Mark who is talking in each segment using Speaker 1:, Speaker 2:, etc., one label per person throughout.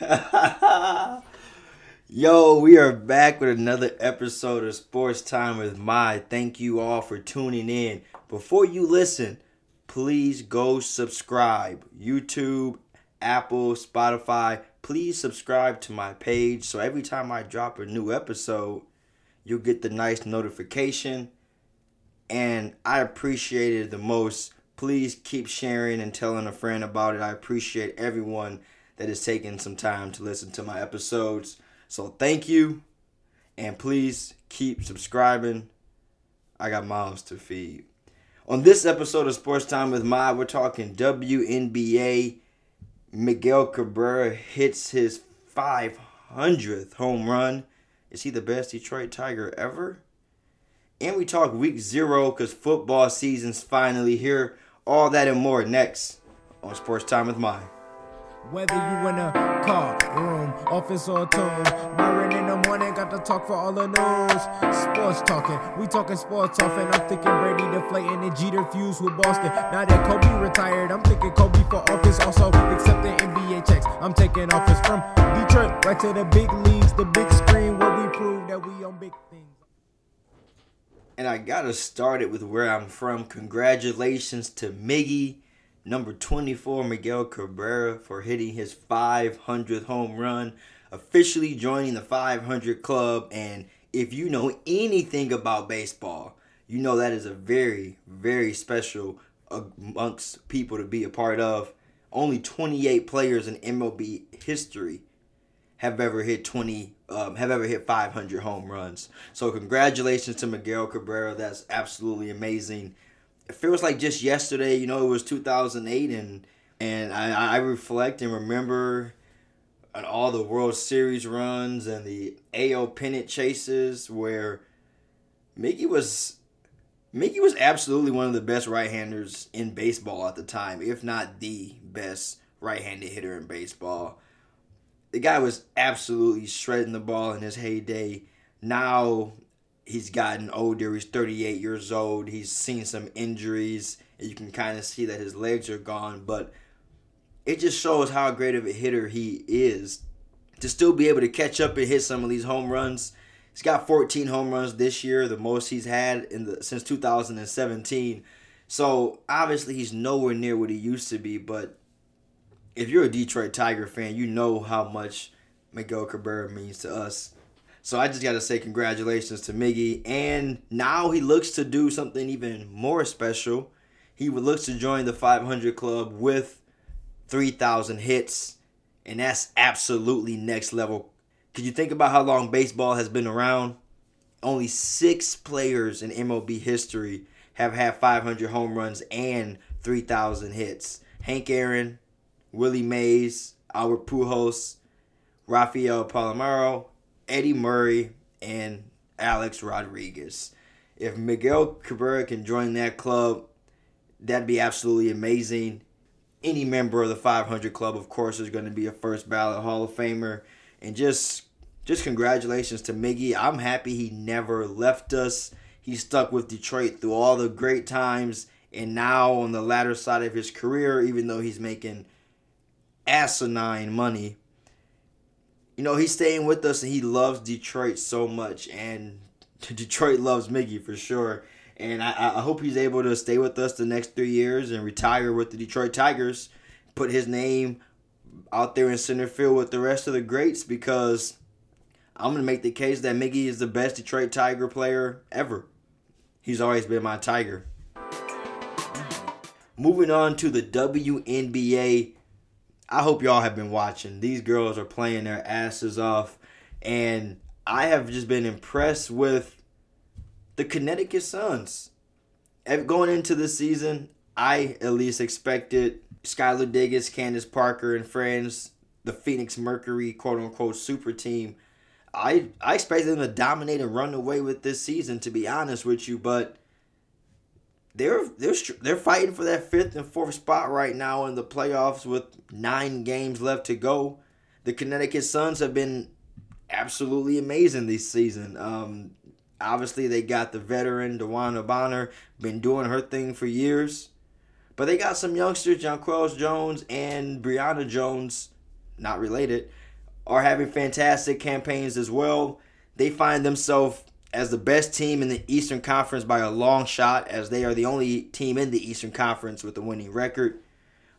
Speaker 1: Yo, we are back with another episode of Sports Time with My. Thank you all for tuning in. Before you listen, please go subscribe. YouTube, Apple, Spotify. Please subscribe to my page so every time I drop a new episode, you'll get the nice notification. And I appreciate it the most. Please keep sharing and telling a friend about it. I appreciate everyone that is taking some time to listen to my episodes. So thank you, and please keep subscribing. I got mouths to feed. On this episode of Sports Time with My, we're talking WNBA. Miguel Cabrera hits his 500th home run. Is he the best Detroit Tiger ever? And we talk week zero because football season's finally here. All that and more next on Sports Time with My.
Speaker 2: Whether you in a car, room, office, or tomb, Myron in the morning got to talk for all the news. Sports talking, we talking sports often. I'm thinking Brady deflating and Jeter fused with Boston. Now that Kobe retired, I'm thinking Kobe for office. Also accepting NBA checks. I'm taking office from Detroit right to the big leagues, the big screen where we prove that we on big things.
Speaker 1: And I gotta start it with where I'm from. Congratulations to Miggy number 24, Miguel Cabrera, for hitting his 500th home run, officially joining the 500 club. And if you know anything about baseball, you know that is a very, very special amongst people to be a part of. Only 28 players in MLB history have ever hit 20 um, have ever hit 500 home runs. So congratulations to Miguel Cabrera. That's absolutely amazing it feels like just yesterday. You know, it was 2008, and and I, I reflect and remember on all the World Series runs and the AL pennant chases where Miggy was Miggy was absolutely one of the best right-handers in baseball at the time, if not the best right-handed hitter in baseball. The guy was absolutely shredding the ball in his heyday. Now he's gotten older. He's 38 years old. He's seen some injuries, you can kind of see that his legs are gone. But it just shows how great of a hitter he is to still be able to catch up and hit some of these home runs. He's got 14 home runs this year, the most he's had in the since 2017. So obviously he's nowhere near what he used to be. But if you're a Detroit Tiger fan, you know how much Miguel Cabrera means to us so I just got to say congratulations to Miggy. And now he looks to do something even more special. He looks to join the 500 club with 3,000 hits. And that's absolutely next level. Could you think about how long baseball has been around? Only six players in MLB history have had 500 home runs and 3,000 hits. Hank Aaron, Willie Mays, Albert Pujols, Rafael Palmeiro, Eddie Murray, and Alex Rodriguez. If Miguel Cabrera can join that club, that'd be absolutely amazing. Any member of the 500 club, of course, is going to be a first ballot Hall of Famer. And just, just congratulations to Miggy. I'm happy he never left us. He stuck with Detroit through all the great times. And now on the latter side of his career, even though he's making asinine money, you know, he's staying with us and he loves Detroit so much. And Detroit loves Miggy for sure. And I, I hope he's able to stay with us the next three years and retire with the Detroit Tigers. Put his name out there in center field with the rest of the greats because I'm going to make the case that Miggy is the best Detroit Tiger player ever. He's always been my Tiger. Moving on to the WNBA I hope y'all have been watching. These girls are playing their asses off, and I have just been impressed with the Connecticut Suns. Going into the season, I at least expected Skylar Diggins, Candace Parker, and friends, the Phoenix Mercury quote unquote super team. I I expected them to dominate and run away with this season, to be honest with you, but they're they're they're fighting for that fifth and fourth spot right now in the playoffs with nine games left to go. The Connecticut Suns have been absolutely amazing this season. Um, obviously, they got the veteran DeWanna Bonner, been doing her thing for years, but they got some youngsters, Jonquel Jones and Brionna Jones, not related, are having fantastic campaigns as well. They find themselves as the best team in the Eastern Conference by a long shot, as they are the only team in the Eastern Conference with a winning record,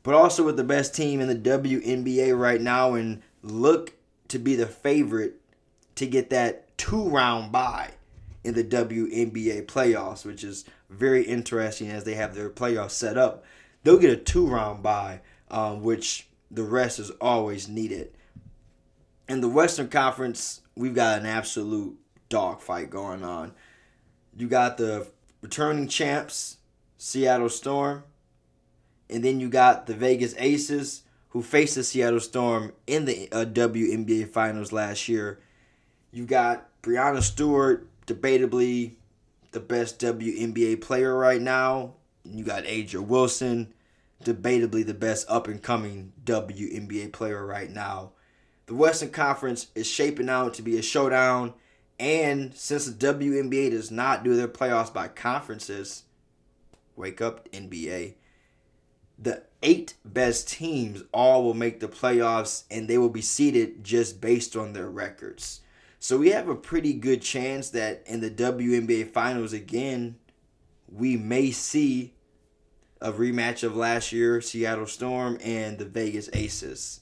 Speaker 1: but also with the best team in the WNBA right now and look to be the favorite to get that two round bye in the WNBA playoffs, which is very interesting as they have their playoffs set up. They'll get a two round bye, um, which the rest is always needed. In the Western Conference, we've got an absolute dogfight going on. You got the returning champs, Seattle Storm, and then you got the Vegas Aces, who faced the Seattle Storm in the uh, WNBA Finals last year. You got Breanna Stewart, debatably the best WNBA player right now. You got A'ja Wilson, debatably the best up and coming WNBA player right now. The Western Conference is shaping out to be a showdown and since the WNBA does not do their playoffs by conferences, wake up, NBA. The eight best teams all will make the playoffs and they will be seeded just based on their records. So we have a pretty good chance that in the WNBA finals again, we may see a rematch of last year Seattle Storm and the Vegas Aces.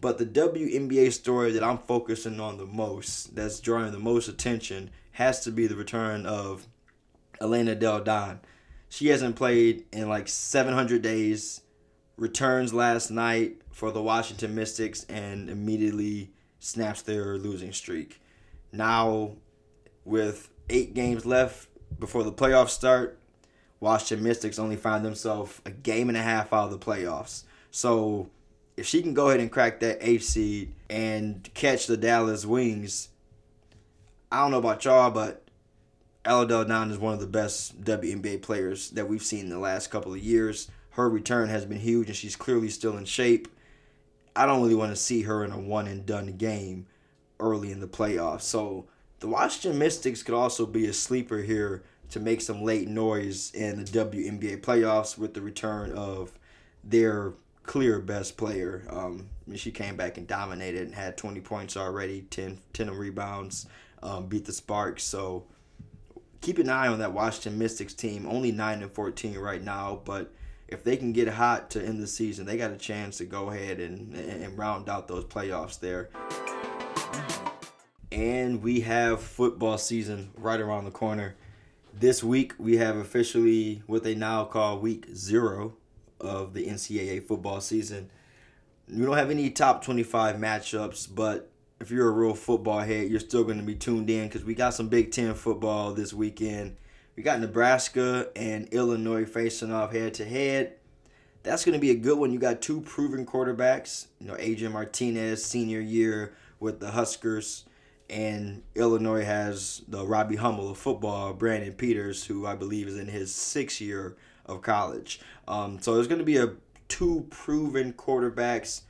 Speaker 1: But the WNBA story that I'm focusing on the most, that's drawing the most attention, has to be the return of Elena Delle Donne. She hasn't played in like 700 days. Returns last night for the Washington Mystics and immediately snaps their losing streak. Now, with eight games left before the playoffs start, Washington Mystics only find themselves a game and a half out of the playoffs. So if she can go ahead and crack that eighth seed and catch the Dallas Wings, I don't know about y'all, but Delle Donne is one of the best WNBA players that we've seen in the last couple of years. Her return has been huge, and she's clearly still in shape. I don't really want to see her in a one and done game early in the playoffs. So the Washington Mystics could also be a sleeper here to make some late noise in the WNBA playoffs with the return of their clear best player. Um, she came back and dominated and had 20 points already, 10, 10 rebounds, um, beat the Sparks. So keep an eye on that Washington Mystics team. Only 9 and 14 right now, but if they can get hot to end the season, they got a chance to go ahead and, and round out those playoffs there. And we have football season right around the corner. This week, we have officially what they now call week zero of the NCAA football season. We don't have any top 25 matchups, but if you're a real football head, you're still going to be tuned in because we got some Big Ten football this weekend. We got Nebraska and Illinois facing off head to head. That's going to be a good one. You got two proven quarterbacks. You know, Adrian Martinez, senior year with the Huskers, and Illinois has the Robbie Hummel of football, Brandon Peters, who I believe is in his sixth year of college. Um, so there's going to be a two proven quarterbacks,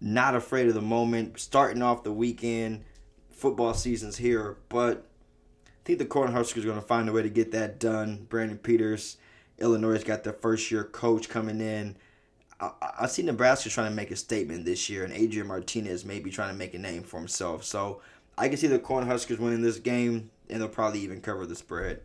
Speaker 1: not afraid of the moment, starting off the weekend. Football season's here, but I think the Cornhuskers are going to find a way to get that done. Brandon Peters, Illinois got their first year coach coming in. I, I see Nebraska trying to make a statement this year, and Adrian Martinez may be trying to make a name for himself. So I can see the Cornhuskers winning this game, and they'll probably even cover the spread.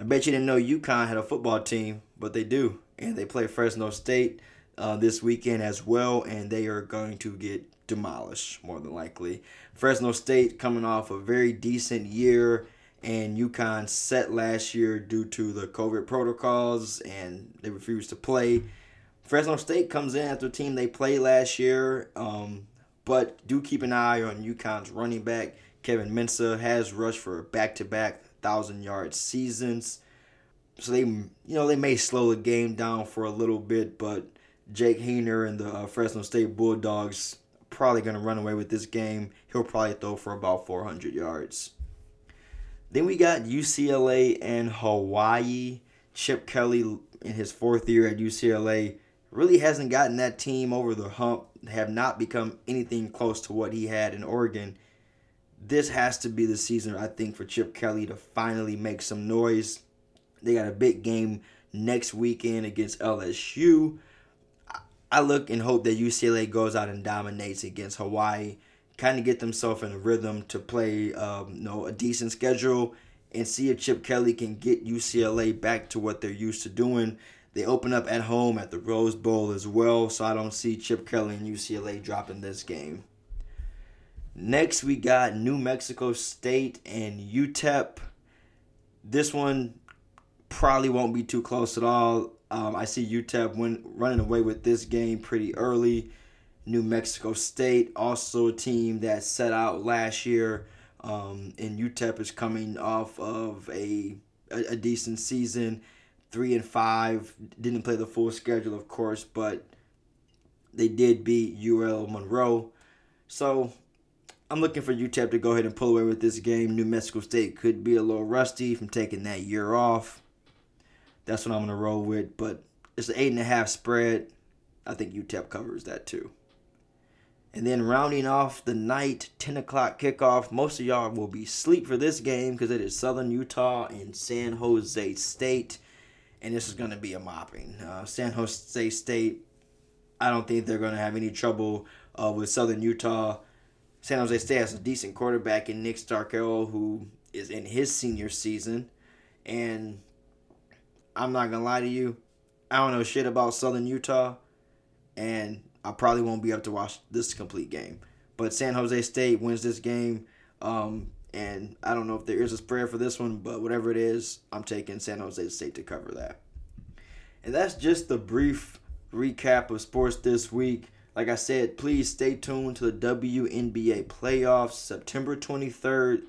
Speaker 1: I bet you didn't know UConn had a football team, but they do, and they play Fresno State uh, this weekend as well, and they are going to get demolished more than likely. Fresno State coming off a very decent year, and UConn set last year due to the COVID protocols, and they refused to play. Fresno State comes in after a team they played last year, um, but do keep an eye on UConn's running back. Kevin Mensah has rushed for back-to-back thousand yard seasons. So they, you know, they may slow the game down for a little bit, but Jake Haener and the uh, Fresno State Bulldogs probably going to run away with this game. He'll probably throw for about 400 yards. Then we got UCLA and Hawaii. Chip Kelly in his fourth year at UCLA really hasn't gotten that team over the hump. Have not become anything close to what he had in Oregon this has to be the season, I think, for Chip Kelly to finally make some noise. They got a big game next weekend against LSU. I look and hope that UCLA goes out and dominates against Hawaii, kind of get themselves in a rhythm to play, um, you know, a decent schedule, and see if Chip Kelly can get UCLA back to what they're used to doing. They open up at home at the Rose Bowl as well, so I don't see Chip Kelly and UCLA dropping this game. Next, we got New Mexico State and UTEP. This one probably won't be too close at all. Um, I see UTEP win, running away with this game pretty early. New Mexico State, also a team that set out last year, um, and UTEP is coming off of a, a, a decent season, three and five. Didn't play the full schedule, of course, but they did beat UL Monroe. So I'm looking for UTEP to go ahead and pull away with this game. New Mexico State could be a little rusty from taking that year off. That's what I'm gonna roll with. But it's an eight and a half spread. I think UTEP covers that too. And then rounding off the night, 10 o'clock kickoff. Most of y'all will be asleep for this game because it is Southern Utah and San Jose State. And this is going to be a mopping. Uh, San Jose State, I don't think they're going to have any trouble uh, with Southern Utah. San Jose State has a decent quarterback in Nick Starkel, who is in his senior season. And I'm not going to lie to you, I don't know shit about Southern Utah. And I probably won't be able to watch this complete game. But San Jose State wins this game. Um, and I don't know if there is a spread for this one, but whatever it is, I'm taking San Jose State to cover that. And that's just the brief recap of sports this week. Like I said, please stay tuned to the WNBA playoffs. September 23rd,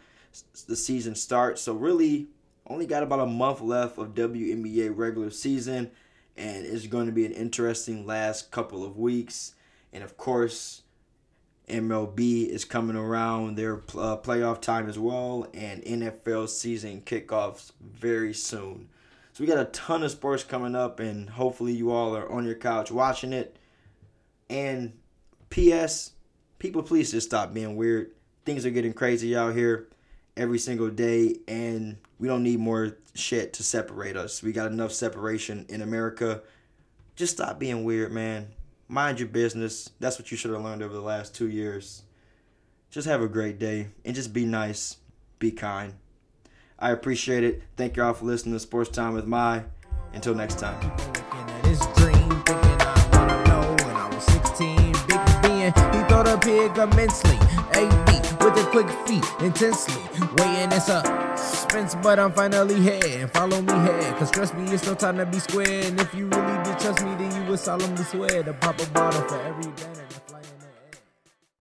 Speaker 1: the season starts. So, really, only got about a month left of WNBA regular season and it's going to be an interesting last couple of weeks. And of course, MLB is coming around their uh, playoff time as well, and NFL season kickoffs very soon. So we got a ton of sports coming up, and hopefully you all are on your couch watching it. And P.S. People, please just stop being weird. Things are getting crazy out here every single day, and we don't need more shit to separate us. We got enough separation in America. Just stop being weird, man. Mind your business. That's what you should have learned over the last two years. Just have a great day and just be nice. Be kind. I appreciate it. Thank you all for listening to Sports Time with My. Until next time.
Speaker 2: Immensely. AD with a quick feet, intensely. Waiting in suspense, but I'm finally here. Follow me here, cause trust me, it's no time to be square. And if you really did trust me, then you would solemnly swear to pop a bottle for every day.